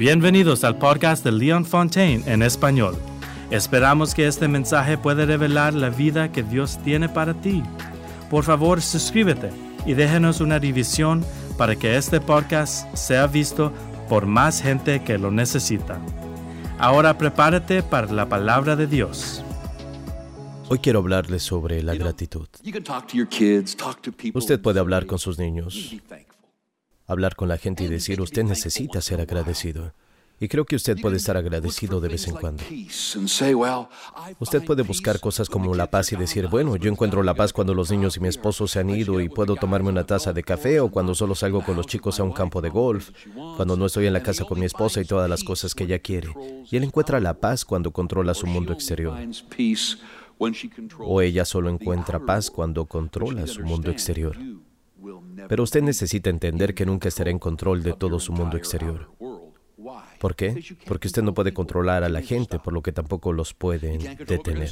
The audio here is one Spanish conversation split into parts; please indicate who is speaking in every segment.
Speaker 1: Bienvenidos al podcast de Leon Fontaine en español. Esperamos que este mensaje pueda revelar la vida que Dios tiene para ti. Por favor, suscríbete y déjenos una división para que este podcast sea visto por más gente que lo necesita. Ahora prepárate para la palabra de Dios.
Speaker 2: Hoy quiero hablarles sobre la gratitud. Usted puede hablar con sus niños, hablar con la gente y decir, usted necesita ser agradecido. Y creo que usted puede estar agradecido de vez en cuando. Usted puede buscar cosas como la paz y decir, bueno, yo encuentro la paz cuando los niños y mi esposo se han ido y puedo tomarme una taza de café o cuando solo salgo con los chicos a un campo de golf, cuando no estoy en la casa con mi esposa y todas las cosas que ella quiere. Y él encuentra la paz cuando controla su mundo exterior. O ella solo encuentra paz cuando controla su mundo exterior. Pero usted necesita entender que nunca estará en control de todo su mundo exterior. ¿Por qué? Porque usted no puede controlar a la gente, por lo que tampoco los pueden detener.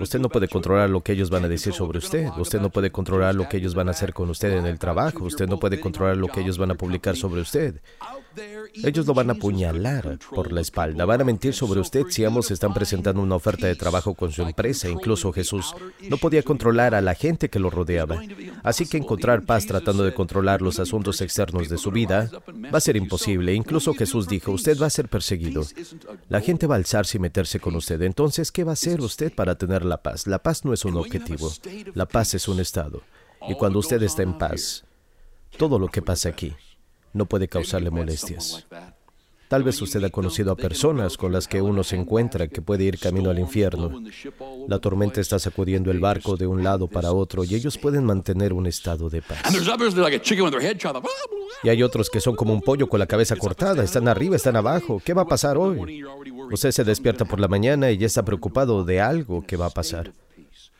Speaker 2: Usted no puede controlar lo que ellos van a decir sobre usted. Usted no puede controlar lo que ellos van a hacer con usted en el trabajo. Usted no puede controlar lo que ellos van a publicar sobre usted. Ellos lo van a apuñalar por la espalda, van a mentir sobre usted si ambos están presentando una oferta de trabajo con su empresa. Incluso Jesús no podía controlar a la gente que lo rodeaba. Así que encontrar paz tratando de controlar los asuntos externos de su vida va a ser imposible. Incluso Jesús dijo, usted va a ser perseguido. La gente va a alzarse y meterse con usted. Entonces, ¿qué va a hacer usted para tener la paz? La paz no es un objetivo, la paz es un estado. Y cuando usted está en paz, todo lo que pasa aquí no puede causarle molestias. Tal vez usted ha conocido a personas con las que uno se encuentra que puede ir camino al infierno. La tormenta está sacudiendo el barco de un lado para otro y ellos pueden mantener un estado de paz. Y hay otros que son como un pollo con la cabeza cortada, están arriba, están abajo. ¿Qué va a pasar hoy? Usted se despierta por la mañana y ya está preocupado de algo que va a pasar.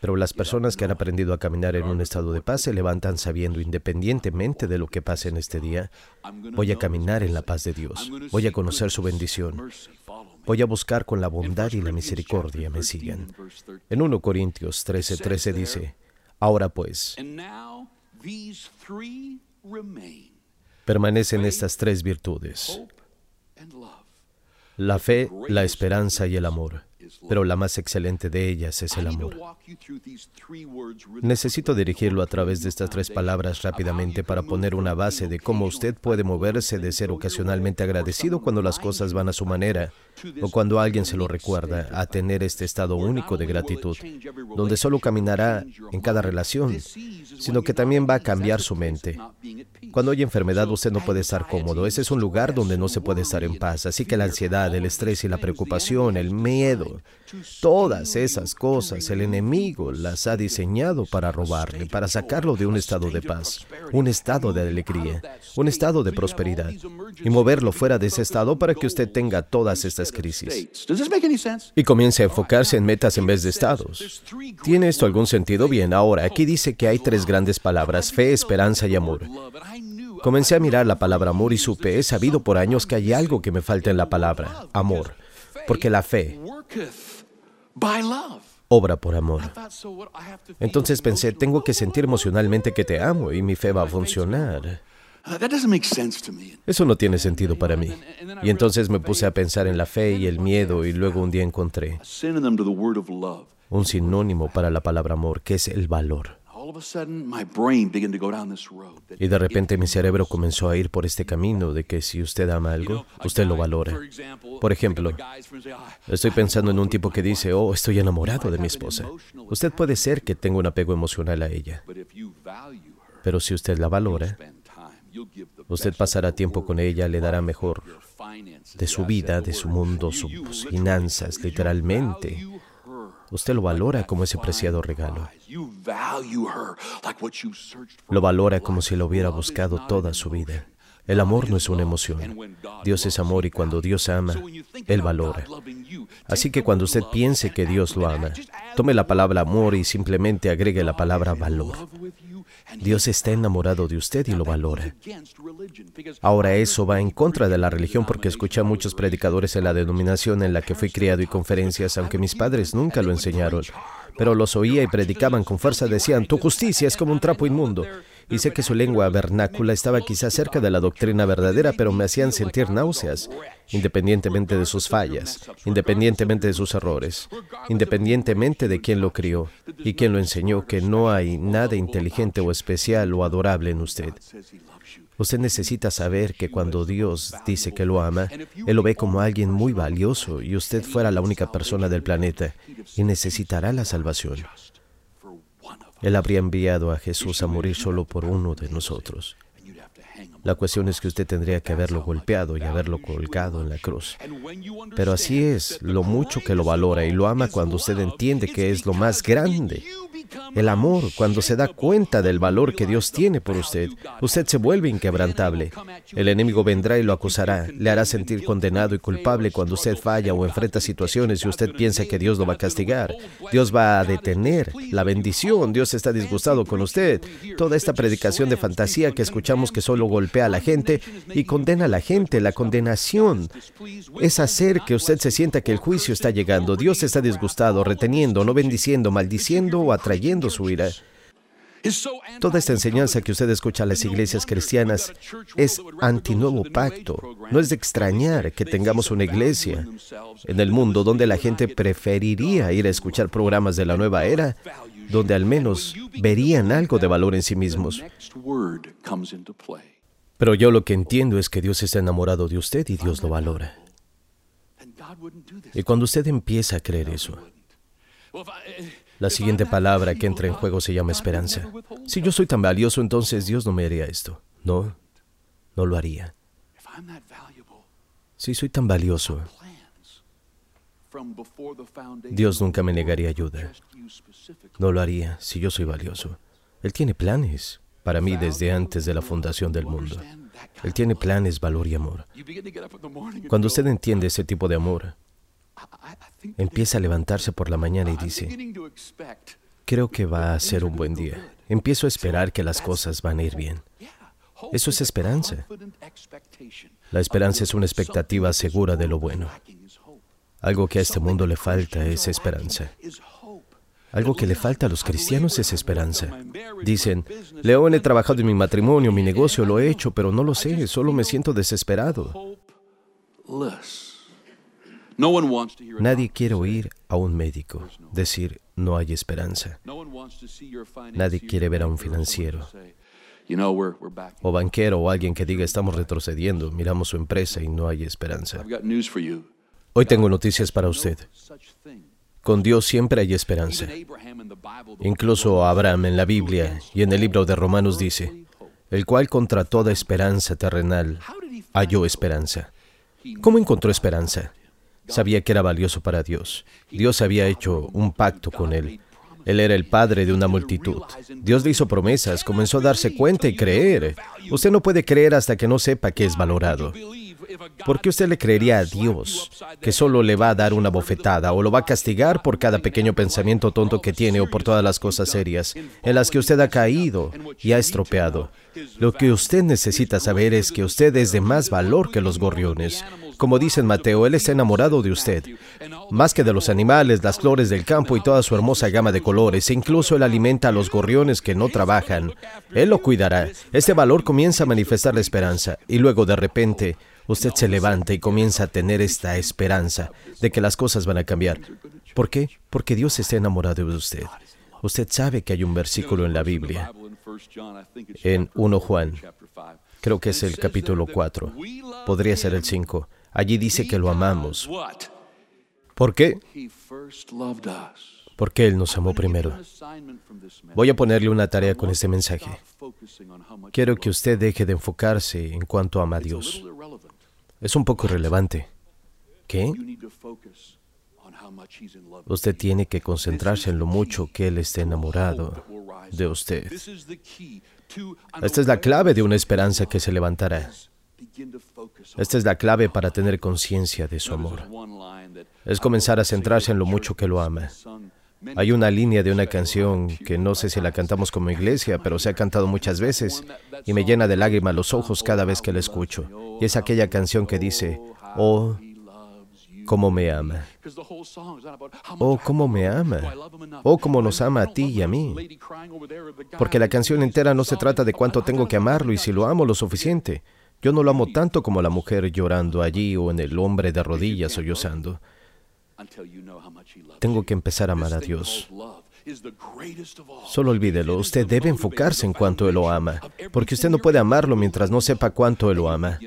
Speaker 2: Pero las personas que han aprendido a caminar en un estado de paz se levantan sabiendo, independientemente de lo que pase en este día, voy a caminar en la paz de Dios, voy a conocer su bendición, voy a buscar con la bondad y la misericordia me sigan. En 1 Corintios 13:13 13 dice, ahora pues, permanecen estas tres virtudes, la fe, la esperanza y el amor. Pero la más excelente de ellas es el amor. Necesito dirigirlo a través de estas tres palabras rápidamente para poner una base de cómo usted puede moverse de ser ocasionalmente agradecido cuando las cosas van a su manera o cuando alguien se lo recuerda a tener este estado único de gratitud, donde solo caminará en cada relación, sino que también va a cambiar su mente. Cuando hay enfermedad usted no puede estar cómodo, ese es un lugar donde no se puede estar en paz, así que la ansiedad, el estrés y la preocupación, el miedo, todas esas cosas el enemigo las ha diseñado para robarle, para sacarlo de un estado de paz, un estado de alegría, un estado de prosperidad y moverlo fuera de ese estado para que usted tenga todas estas crisis. Y comience a enfocarse en metas en vez de estados. ¿Tiene esto algún sentido? Bien, ahora aquí dice que hay tres grandes palabras, fe, esperanza y amor. Comencé a mirar la palabra amor y supe, he sabido por años que hay algo que me falta en la palabra, amor, porque la fe obra por amor. Entonces pensé, tengo que sentir emocionalmente que te amo y mi fe va a funcionar. Eso no tiene sentido para mí. Y entonces me puse a pensar en la fe y el miedo y luego un día encontré un sinónimo para la palabra amor, que es el valor. Y de repente mi cerebro comenzó a ir por este camino de que si usted ama algo, usted lo valora. Por ejemplo, estoy pensando en un tipo que dice, oh, estoy enamorado de mi esposa. Usted puede ser que tenga un apego emocional a ella. Pero si usted la valora, Usted pasará tiempo con ella, le dará mejor de su vida, de su mundo, sus finanzas, literalmente. Usted lo valora como ese preciado regalo. Lo valora como si lo hubiera buscado toda su vida. El amor no es una emoción. Dios es amor y cuando Dios ama, Él valora. Así que cuando usted piense que Dios lo ama, tome la palabra amor y simplemente agregue la palabra valor. Dios está enamorado de usted y lo valora. Ahora eso va en contra de la religión porque escuché a muchos predicadores en la denominación en la que fui criado y conferencias, aunque mis padres nunca lo enseñaron. Pero los oía y predicaban con fuerza, decían, tu justicia es como un trapo inmundo. Y sé que su lengua vernácula estaba quizás cerca de la doctrina verdadera, pero me hacían sentir náuseas, independientemente de sus fallas, independientemente de sus errores, independientemente de quién lo crió y quién lo enseñó que no hay nada inteligente o especial o adorable en usted. Usted necesita saber que cuando Dios dice que lo ama, Él lo ve como alguien muy valioso y usted fuera la única persona del planeta y necesitará la salvación. Él habría enviado a Jesús a morir solo por uno de nosotros. La cuestión es que usted tendría que haberlo golpeado y haberlo colgado en la cruz. Pero así es, lo mucho que lo valora y lo ama cuando usted entiende que es lo más grande el amor, cuando se da cuenta del valor que Dios tiene por usted, usted se vuelve inquebrantable. El enemigo vendrá y lo acusará, le hará sentir condenado y culpable cuando usted falla o enfrenta situaciones y usted piensa que Dios lo va a castigar. Dios va a detener la bendición, Dios está disgustado con usted. Toda esta predicación de fantasía que escuchamos que solo golpea a la gente y condena a la gente, la condenación es hacer que usted se sienta que el juicio está llegando. Dios está disgustado, reteniendo, no bendiciendo, maldiciendo o atrayendo su ira. Toda esta enseñanza que usted escucha en las iglesias cristianas es anti-nuevo pacto. No es de extrañar que tengamos una iglesia en el mundo donde la gente preferiría ir a escuchar programas de la nueva era, donde al menos verían algo de valor en sí mismos. Pero yo lo que entiendo es que Dios está enamorado de usted y Dios lo valora. Y cuando usted empieza a creer eso, la siguiente palabra que entra en juego se llama esperanza. Si yo soy tan valioso, entonces Dios no me haría esto. No, no lo haría. Si soy tan valioso, Dios nunca me negaría ayuda. No lo haría si yo soy valioso. Él tiene planes para mí desde antes de la fundación del mundo. Él tiene planes, valor y amor. Cuando usted entiende ese tipo de amor, Empieza a levantarse por la mañana y dice, creo que va a ser un buen día. Empiezo a esperar que las cosas van a ir bien. Eso es esperanza. La esperanza es una expectativa segura de lo bueno. Algo que a este mundo le falta es esperanza. Algo que le falta a los cristianos es esperanza. Dicen, León, he trabajado en mi matrimonio, mi negocio, lo he hecho, pero no lo sé, solo me siento desesperado. Nadie quiere oír a un médico decir no hay esperanza. Nadie quiere ver a un financiero o banquero o alguien que diga estamos retrocediendo, miramos su empresa y no hay esperanza. Hoy tengo noticias para usted. Con Dios siempre hay esperanza. Incluso Abraham en la Biblia y en el libro de Romanos dice, el cual contra toda esperanza terrenal halló esperanza. ¿Cómo encontró esperanza? Sabía que era valioso para Dios. Dios había hecho un pacto con él. Él era el padre de una multitud. Dios le hizo promesas, comenzó a darse cuenta y creer. Usted no puede creer hasta que no sepa que es valorado. ¿Por qué usted le creería a Dios que solo le va a dar una bofetada o lo va a castigar por cada pequeño pensamiento tonto que tiene o por todas las cosas serias en las que usted ha caído y ha estropeado? Lo que usted necesita saber es que usted es de más valor que los gorriones. Como dice Mateo, Él está enamorado de usted, más que de los animales, las flores del campo y toda su hermosa gama de colores. E incluso Él alimenta a los gorriones que no trabajan. Él lo cuidará. Este valor comienza a manifestar la esperanza y luego de repente usted se levanta y comienza a tener esta esperanza de que las cosas van a cambiar. ¿Por qué? Porque Dios está enamorado de usted. Usted sabe que hay un versículo en la Biblia, en 1 Juan, creo que es el capítulo 4, podría ser el 5, Allí dice que lo amamos. ¿Por qué? Porque Él nos amó primero. Voy a ponerle una tarea con este mensaje. Quiero que usted deje de enfocarse en cuanto ama a Dios. Es un poco irrelevante. ¿Qué? Usted tiene que concentrarse en lo mucho que Él esté enamorado de usted. Esta es la clave de una esperanza que se levantará. Esta es la clave para tener conciencia de su amor. Es comenzar a centrarse en lo mucho que lo ama. Hay una línea de una canción que no sé si la cantamos como iglesia, pero se ha cantado muchas veces y me llena de lágrimas los ojos cada vez que la escucho. Y es aquella canción que dice, oh, cómo me ama. Oh, cómo me ama. Oh, cómo nos ama a ti y a mí. Porque la canción entera no se trata de cuánto tengo que amarlo y si lo amo lo suficiente. Yo no lo amo tanto como la mujer llorando allí o en el hombre de rodillas sollozando. Tengo que empezar a amar a Dios. Solo olvídelo, usted debe enfocarse en cuánto Él lo ama, porque usted no puede amarlo mientras no sepa cuánto Él lo ama.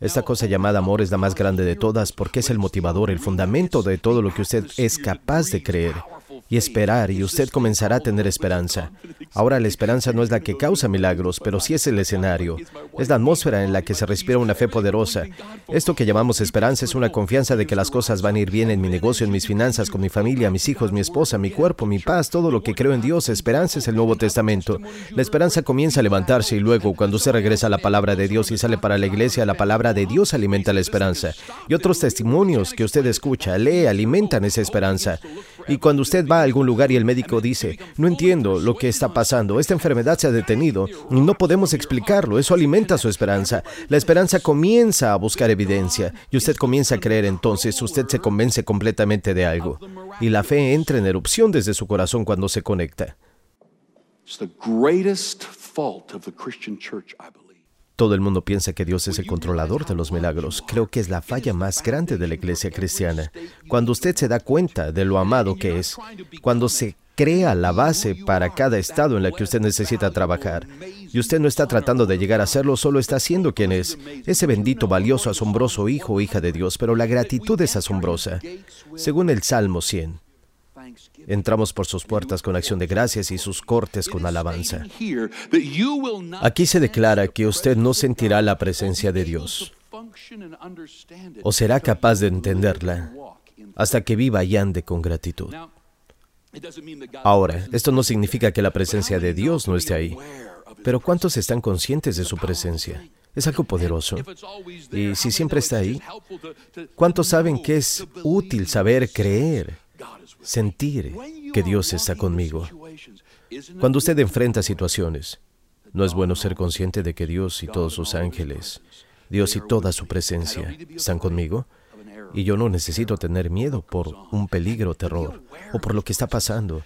Speaker 2: Esta cosa llamada amor es la más grande de todas porque es el motivador, el fundamento de todo lo que usted es capaz de creer y esperar y usted comenzará a tener esperanza. Ahora la esperanza no es la que causa milagros, pero sí es el escenario. Es la atmósfera en la que se respira una fe poderosa. Esto que llamamos esperanza es una confianza de que las cosas van a ir bien en mi negocio, en mis finanzas, con mi familia, mis hijos, mi esposa, mi cuerpo, mi paz, todo lo que creo en Dios. Esperanza es el Nuevo Testamento. La esperanza comienza a levantarse y luego cuando usted regresa a la palabra de Dios y sale para la iglesia, la palabra de Dios alimenta la esperanza. Y otros testimonios que usted escucha, lee, alimentan esa esperanza. Y cuando usted va a algún lugar y el médico dice, no entiendo lo que está pasando, esta enfermedad se ha detenido, no podemos explicarlo, eso alimenta su esperanza. La esperanza comienza a buscar evidencia y usted comienza a creer entonces, usted se convence completamente de algo. Y la fe entra en erupción desde su corazón cuando se conecta. Todo el mundo piensa que Dios es el controlador de los milagros. Creo que es la falla más grande de la iglesia cristiana. Cuando usted se da cuenta de lo amado que es, cuando se crea la base para cada estado en el que usted necesita trabajar. Y usted no está tratando de llegar a serlo, solo está siendo quien es, ese bendito, valioso, asombroso hijo o hija de Dios, pero la gratitud es asombrosa. Según el Salmo 100, Entramos por sus puertas con acción de gracias y sus cortes con alabanza. Aquí se declara que usted no sentirá la presencia de Dios o será capaz de entenderla hasta que viva y ande con gratitud. Ahora, esto no significa que la presencia de Dios no esté ahí, pero ¿cuántos están conscientes de su presencia? Es algo poderoso. Y si siempre está ahí, ¿cuántos saben que es útil saber creer sentir que Dios está conmigo. Cuando usted enfrenta situaciones, ¿no es bueno ser consciente de que Dios y todos sus ángeles, Dios y toda su presencia están conmigo? Y yo no necesito tener miedo por un peligro, terror, o por lo que está pasando.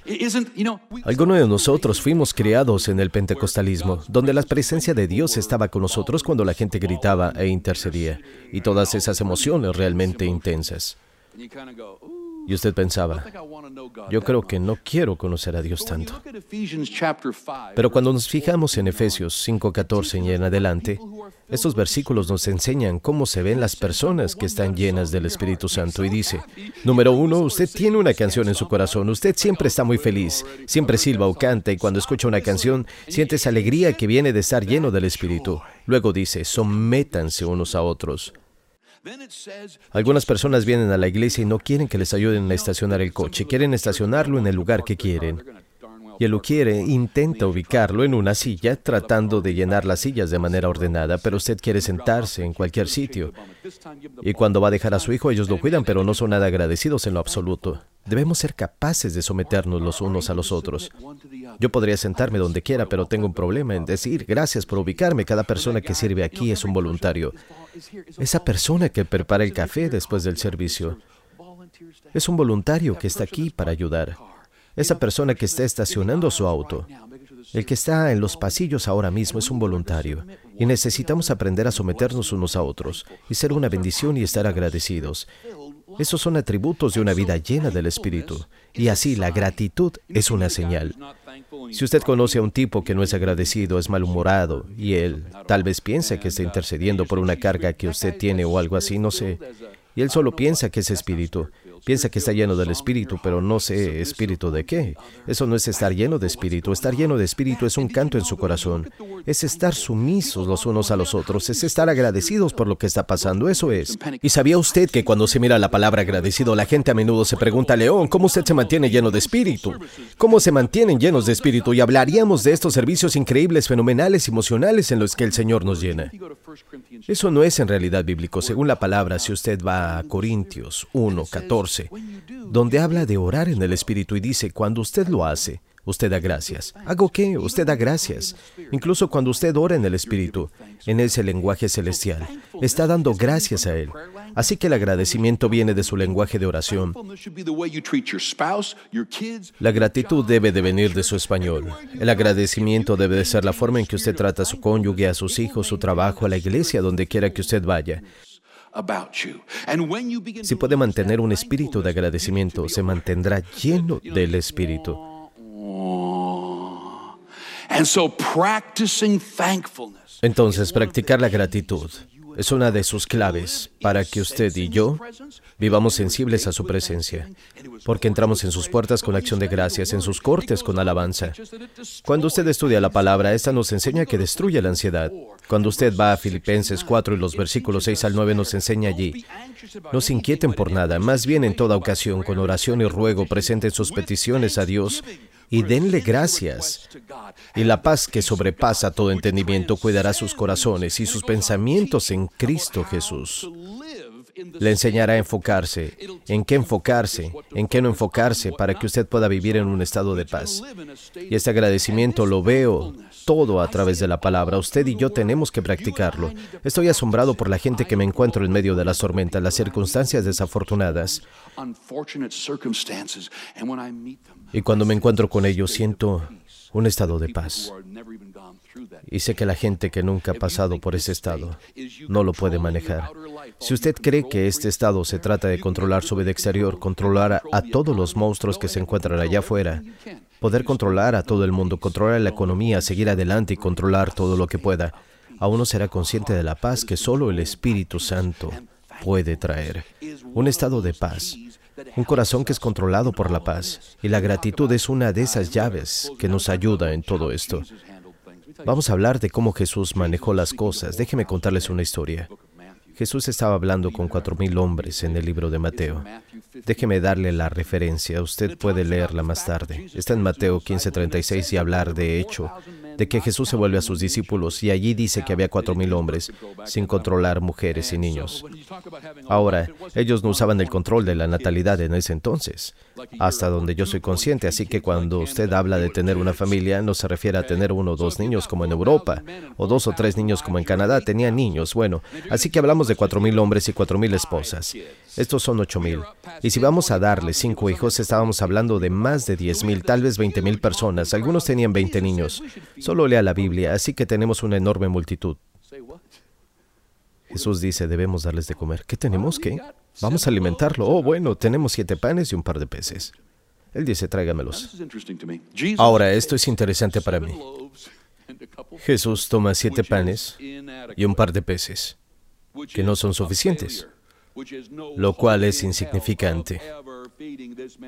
Speaker 2: Algunos de nosotros fuimos criados en el pentecostalismo, donde la presencia de Dios estaba con nosotros cuando la gente gritaba e intercedía, y todas esas emociones realmente intensas. Y usted pensaba, yo creo que no quiero conocer a Dios tanto. Pero cuando nos fijamos en Efesios 5.14 y en adelante, estos versículos nos enseñan cómo se ven las personas que están llenas del Espíritu Santo y dice, número uno, usted tiene una canción en su corazón, usted siempre está muy feliz, siempre silba o canta y cuando escucha una canción siente esa alegría que viene de estar lleno del Espíritu. Luego dice, sométanse unos a otros. Algunas personas vienen a la iglesia y no quieren que les ayuden a estacionar el coche, quieren estacionarlo en el lugar que quieren. Y el quiere intenta ubicarlo en una silla, tratando de llenar las sillas de manera ordenada, pero usted quiere sentarse en cualquier sitio. Y cuando va a dejar a su hijo, ellos lo cuidan, pero no son nada agradecidos en lo absoluto. Debemos ser capaces de someternos los unos a los otros. Yo podría sentarme donde quiera, pero tengo un problema en decir gracias por ubicarme. Cada persona que sirve aquí es un voluntario. Esa persona que prepara el café después del servicio es un voluntario que está aquí para ayudar. Esa persona que está estacionando su auto, el que está en los pasillos ahora mismo es un voluntario y necesitamos aprender a someternos unos a otros y ser una bendición y estar agradecidos. Esos son atributos de una vida llena del Espíritu y así la gratitud es una señal. Si usted conoce a un tipo que no es agradecido, es malhumorado y él tal vez piensa que está intercediendo por una carga que usted tiene o algo así, no sé, y él solo piensa que es espíritu, Piensa que está lleno del Espíritu, pero no sé Espíritu de qué. Eso no es estar lleno de Espíritu. Estar lleno de Espíritu es un canto en su corazón. Es estar sumisos los unos a los otros. Es estar agradecidos por lo que está pasando. Eso es. ¿Y sabía usted que cuando se mira la palabra agradecido, la gente a menudo se pregunta, León, ¿cómo usted se mantiene lleno de Espíritu? ¿Cómo se mantienen llenos de Espíritu? Y hablaríamos de estos servicios increíbles, fenomenales, emocionales en los que el Señor nos llena. Eso no es en realidad bíblico. Según la palabra, si usted va a Corintios 1, 14, donde habla de orar en el Espíritu y dice, cuando usted lo hace, usted da gracias. ¿Hago qué? Usted da gracias. Incluso cuando usted ora en el Espíritu, en ese lenguaje celestial, está dando gracias a Él. Así que el agradecimiento viene de su lenguaje de oración. La gratitud debe de venir de su español. El agradecimiento debe de ser la forma en que usted trata a su cónyuge, a sus hijos, su trabajo, a la iglesia, donde quiera que usted vaya. Si puede mantener un espíritu de agradecimiento, se mantendrá lleno del espíritu. Entonces, practicar la gratitud es una de sus claves para que usted y yo vivamos sensibles a su presencia, porque entramos en sus puertas con acción de gracias, en sus cortes con alabanza. Cuando usted estudia la palabra, esta nos enseña que destruye la ansiedad. Cuando usted va a Filipenses 4 y los versículos 6 al 9 nos enseña allí, no se inquieten por nada, más bien en toda ocasión, con oración y ruego, presenten sus peticiones a Dios y denle gracias. Y la paz que sobrepasa todo entendimiento cuidará sus corazones y sus pensamientos en Cristo Jesús. Le enseñará a enfocarse, en qué enfocarse, en qué no enfocarse, para que usted pueda vivir en un estado de paz. Y este agradecimiento lo veo todo a través de la palabra. Usted y yo tenemos que practicarlo. Estoy asombrado por la gente que me encuentro en medio de las tormentas, las circunstancias desafortunadas. Y cuando me encuentro con ellos siento un estado de paz. Y sé que la gente que nunca ha pasado por ese estado no lo puede manejar. Si usted cree que este estado se trata de controlar su vida exterior, controlar a, todos los monstruos que se encuentran allá afuera, poder controlar a todo el mundo, controlar la economía, seguir adelante y controlar todo lo que pueda, aún no será consciente de la paz que solo el Espíritu Santo puede traer. Un estado de paz un corazón que es controlado por la paz. Y la gratitud es una de esas llaves que nos ayuda en todo esto. Vamos a hablar de cómo Jesús manejó las cosas. Déjeme contarles una historia. Jesús estaba hablando con cuatro mil hombres en el libro de Mateo. Déjeme darle la referencia, usted puede leerla más tarde. Está en Mateo 15:36 y hablar de hecho de que Jesús se vuelve a sus discípulos y allí dice que había cuatro mil hombres sin controlar mujeres y niños. Ahora, ellos no usaban el control de la natalidad en ese entonces, hasta donde yo soy consciente, así que cuando usted habla de tener una familia, no se refiere a tener uno o dos niños como en Europa, o dos o tres niños como en Canadá, tenían niños, bueno, así que hablamos de cuatro mil hombres y cuatro mil esposas. Estos son ocho mil. Y si vamos a darle cinco hijos, estábamos hablando de más de diez mil, tal vez veinte mil personas. Algunos tenían veinte niños. Solo lea la Biblia, así que tenemos una enorme multitud. Jesús dice, debemos darles de comer. ¿Qué tenemos? ¿Qué? Vamos a alimentarlo. Oh, bueno, tenemos siete panes y un par de peces. Él dice, tráigamelos. Ahora, esto es interesante para mí. Jesús toma siete panes y un par de peces, que no son suficientes lo cual es insignificante,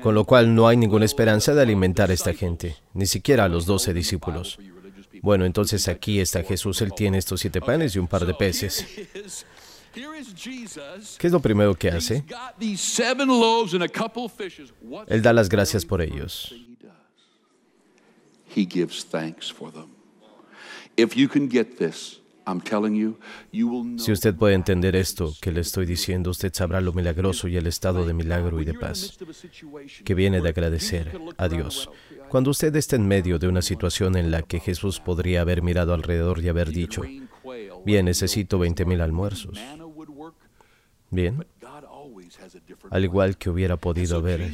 Speaker 2: con lo cual no hay ninguna esperanza de alimentar a esta gente, ni siquiera a los doce discípulos. Bueno, entonces aquí está Jesús, Él tiene estos siete panes y un par de peces. ¿Qué es lo primero que hace? Él da las gracias por ellos. If you can get this, si usted puede entender esto que le estoy diciendo, usted sabrá lo milagroso y el estado de milagro y de paz que viene de agradecer a Dios. Cuando usted está en medio de una situación en la que Jesús podría haber mirado alrededor y haber dicho, bien, necesito 20 mil almuerzos. Bien, al igual que hubiera podido haber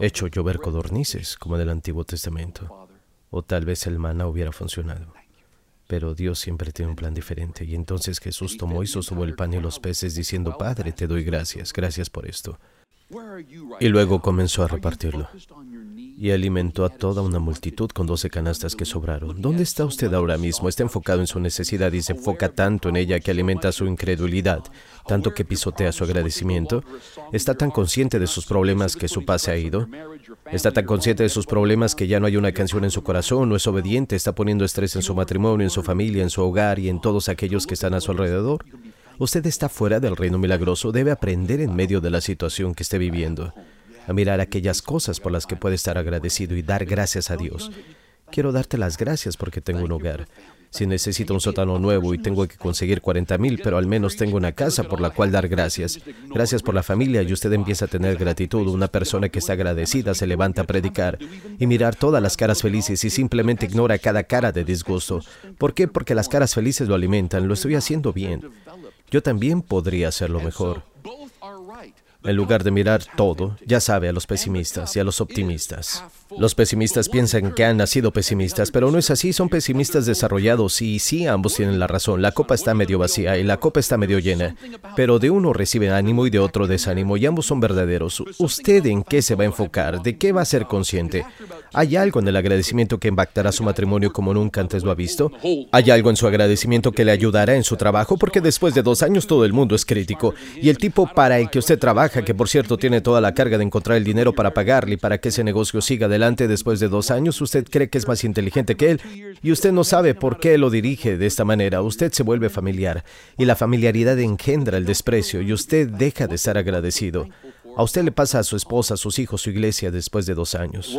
Speaker 2: hecho llover codornices, como en el Antiguo Testamento, o tal vez el maná hubiera funcionado. Pero Dios siempre tiene un plan diferente. Y entonces Jesús tomó y sostuvo el pan y los peces diciendo, Padre, te doy gracias, gracias por esto. Y luego comenzó a repartirlo. Y alimentó a toda una multitud con doce canastas que sobraron. ¿Dónde está usted ahora mismo? Está enfocado en su necesidad y se enfoca tanto en ella que alimenta su incredulidad, tanto que pisotea su agradecimiento. Está tan consciente de sus problemas que su paz se ha ido. Está tan consciente de sus problemas que ya no hay una canción en su corazón, no es obediente, está poniendo estrés en su matrimonio, en su familia, en su hogar y en todos aquellos que están a su alrededor. Usted está fuera del reino milagroso, debe aprender en medio de la situación que esté viviendo, a mirar aquellas cosas por las que puede estar agradecido y dar gracias a Dios. Quiero darte las gracias porque tengo un hogar. Si necesito un sótano nuevo y tengo que conseguir 40 mil, pero al menos tengo una casa por la cual dar gracias. Gracias por la familia y usted empieza a tener gratitud. Una persona que está agradecida se levanta a predicar y mirar todas las caras felices y simplemente ignora cada cara de disgusto. ¿Por qué? Porque las caras felices lo alimentan. Lo estoy haciendo bien. Yo también podría hacerlo mejor. En lugar de mirar todo, ya sabe, a los pesimistas y a los optimistas. Los pesimistas piensan que han nacido pesimistas, pero no es así, son pesimistas desarrollados y sí, ambos tienen la razón. La copa está medio vacía y la copa está medio llena, pero de uno recibe ánimo y de otro desánimo y ambos son verdaderos. ¿Usted en qué se va a enfocar? ¿De qué va a ser consciente? ¿Hay algo en el agradecimiento que impactará su matrimonio como nunca antes lo ha visto? ¿Hay algo en su agradecimiento que le ayudará en su trabajo? Porque después de dos años todo el mundo es crítico y el tipo para el que usted trabaja, que por cierto tiene toda la carga de encontrar el dinero para pagarle y para que ese negocio siga adelante, después de dos años, usted cree que es más inteligente que él y usted no sabe por qué lo dirige de esta manera. Usted se vuelve familiar y la familiaridad engendra el desprecio y usted deja de estar agradecido. A usted le pasa a su esposa, a sus hijos, su iglesia después de dos años.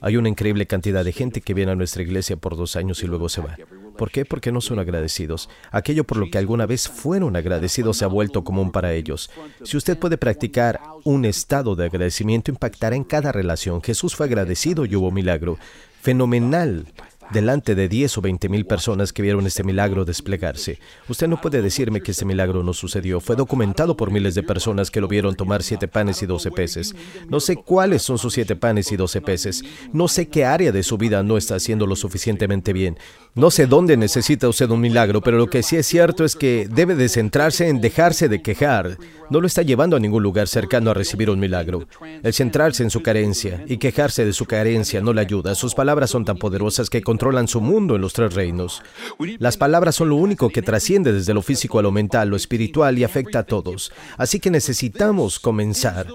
Speaker 2: Hay una increíble cantidad de gente que viene a nuestra iglesia por dos años y luego se va. ¿Por qué? Porque no son agradecidos. Aquello por lo que alguna vez fueron agradecidos se ha vuelto común para ellos. Si usted puede practicar un estado de agradecimiento, impactará en cada relación. Jesús fue agradecido y hubo milagro. Fenomenal delante de 10 o 20 mil personas que vieron este milagro desplegarse. Usted no puede decirme que este milagro no sucedió. Fue documentado por miles de personas que lo vieron tomar siete panes y doce peces. No sé cuáles son sus siete panes y doce peces. No sé qué área de su vida no está haciendo lo suficientemente bien. No sé dónde necesita usted un milagro, pero lo que sí es cierto es que debe de centrarse en dejarse de quejar. No lo está llevando a ningún lugar cercano a recibir un milagro. El centrarse en su carencia y quejarse de su carencia no le ayuda. Sus palabras son tan poderosas que controlan su mundo en los tres reinos. Las palabras son lo único que trasciende desde lo físico a lo mental, lo espiritual y afecta a todos. Así que necesitamos comenzar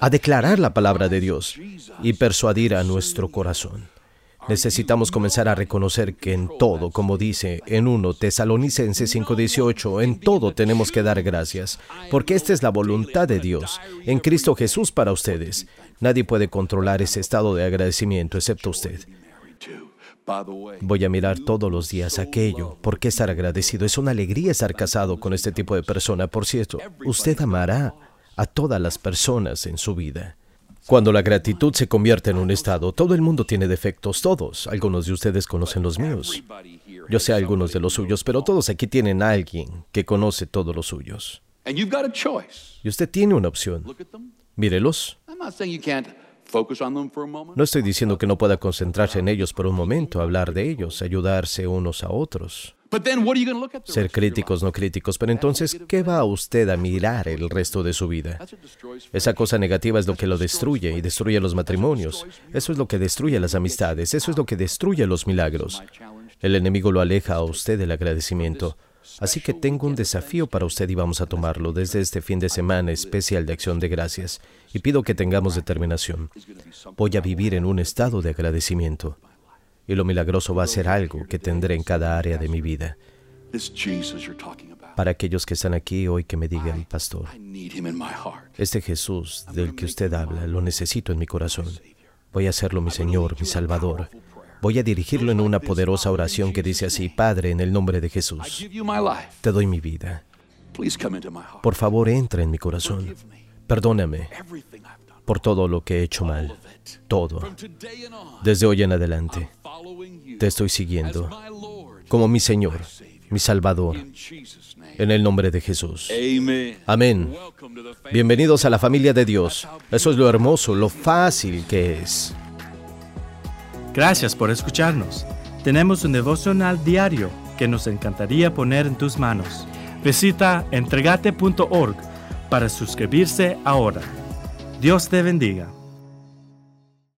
Speaker 2: a declarar la palabra de Dios y persuadir a nuestro corazón. Necesitamos comenzar a reconocer que en todo, como dice en 1 Tesalonicenses 5:18, en todo tenemos que dar gracias, porque esta es la voluntad de Dios en Cristo Jesús para ustedes. Nadie puede controlar ese estado de agradecimiento excepto usted. Voy a mirar todos los días aquello. ¿Por qué estar agradecido? Es una alegría estar casado con este tipo de persona. Por cierto, usted amará a todas las personas en su vida. Cuando la gratitud se convierte en un estado, todo el mundo tiene defectos, todos. Algunos de ustedes conocen los míos. Yo sé algunos de los suyos, pero todos aquí tienen a alguien que conoce todos los suyos. Y usted tiene una opción. Mírelos. No estoy diciendo que no pueda concentrarse en ellos por un momento, hablar de ellos, ayudarse unos a otros. Ser críticos, no críticos, pero entonces, ¿qué va usted a mirar el resto de su vida? Esa cosa negativa es lo que lo destruye y destruye los matrimonios. Eso es lo que destruye las amistades, eso es lo que destruye los milagros. El enemigo lo aleja a usted del agradecimiento. Así que tengo un desafío para usted y vamos a tomarlo desde este fin de semana especial de acción de gracias. Y pido que tengamos determinación. Voy a vivir en un estado de agradecimiento y lo milagroso va a ser algo que tendré en cada área de mi vida. Para aquellos que están aquí hoy que me digan, pastor, este Jesús del que usted habla, lo necesito en mi corazón. Voy a hacerlo mi Señor, mi Salvador. Voy a dirigirlo en una poderosa oración que dice así, Padre, en el nombre de Jesús, te doy mi vida. Por favor, entra en mi corazón. Perdóname por todo lo que he hecho mal. Todo. Desde hoy en adelante te estoy siguiendo como mi Señor, mi Salvador, en el nombre de Jesús. Amén. Bienvenidos a la familia de Dios. Eso es lo hermoso, lo fácil que es.
Speaker 1: Gracias por escucharnos. Tenemos un devocional diario que nos encantaría poner en tus manos. Visita entregate.org para suscribirse ahora. Dios te bendiga.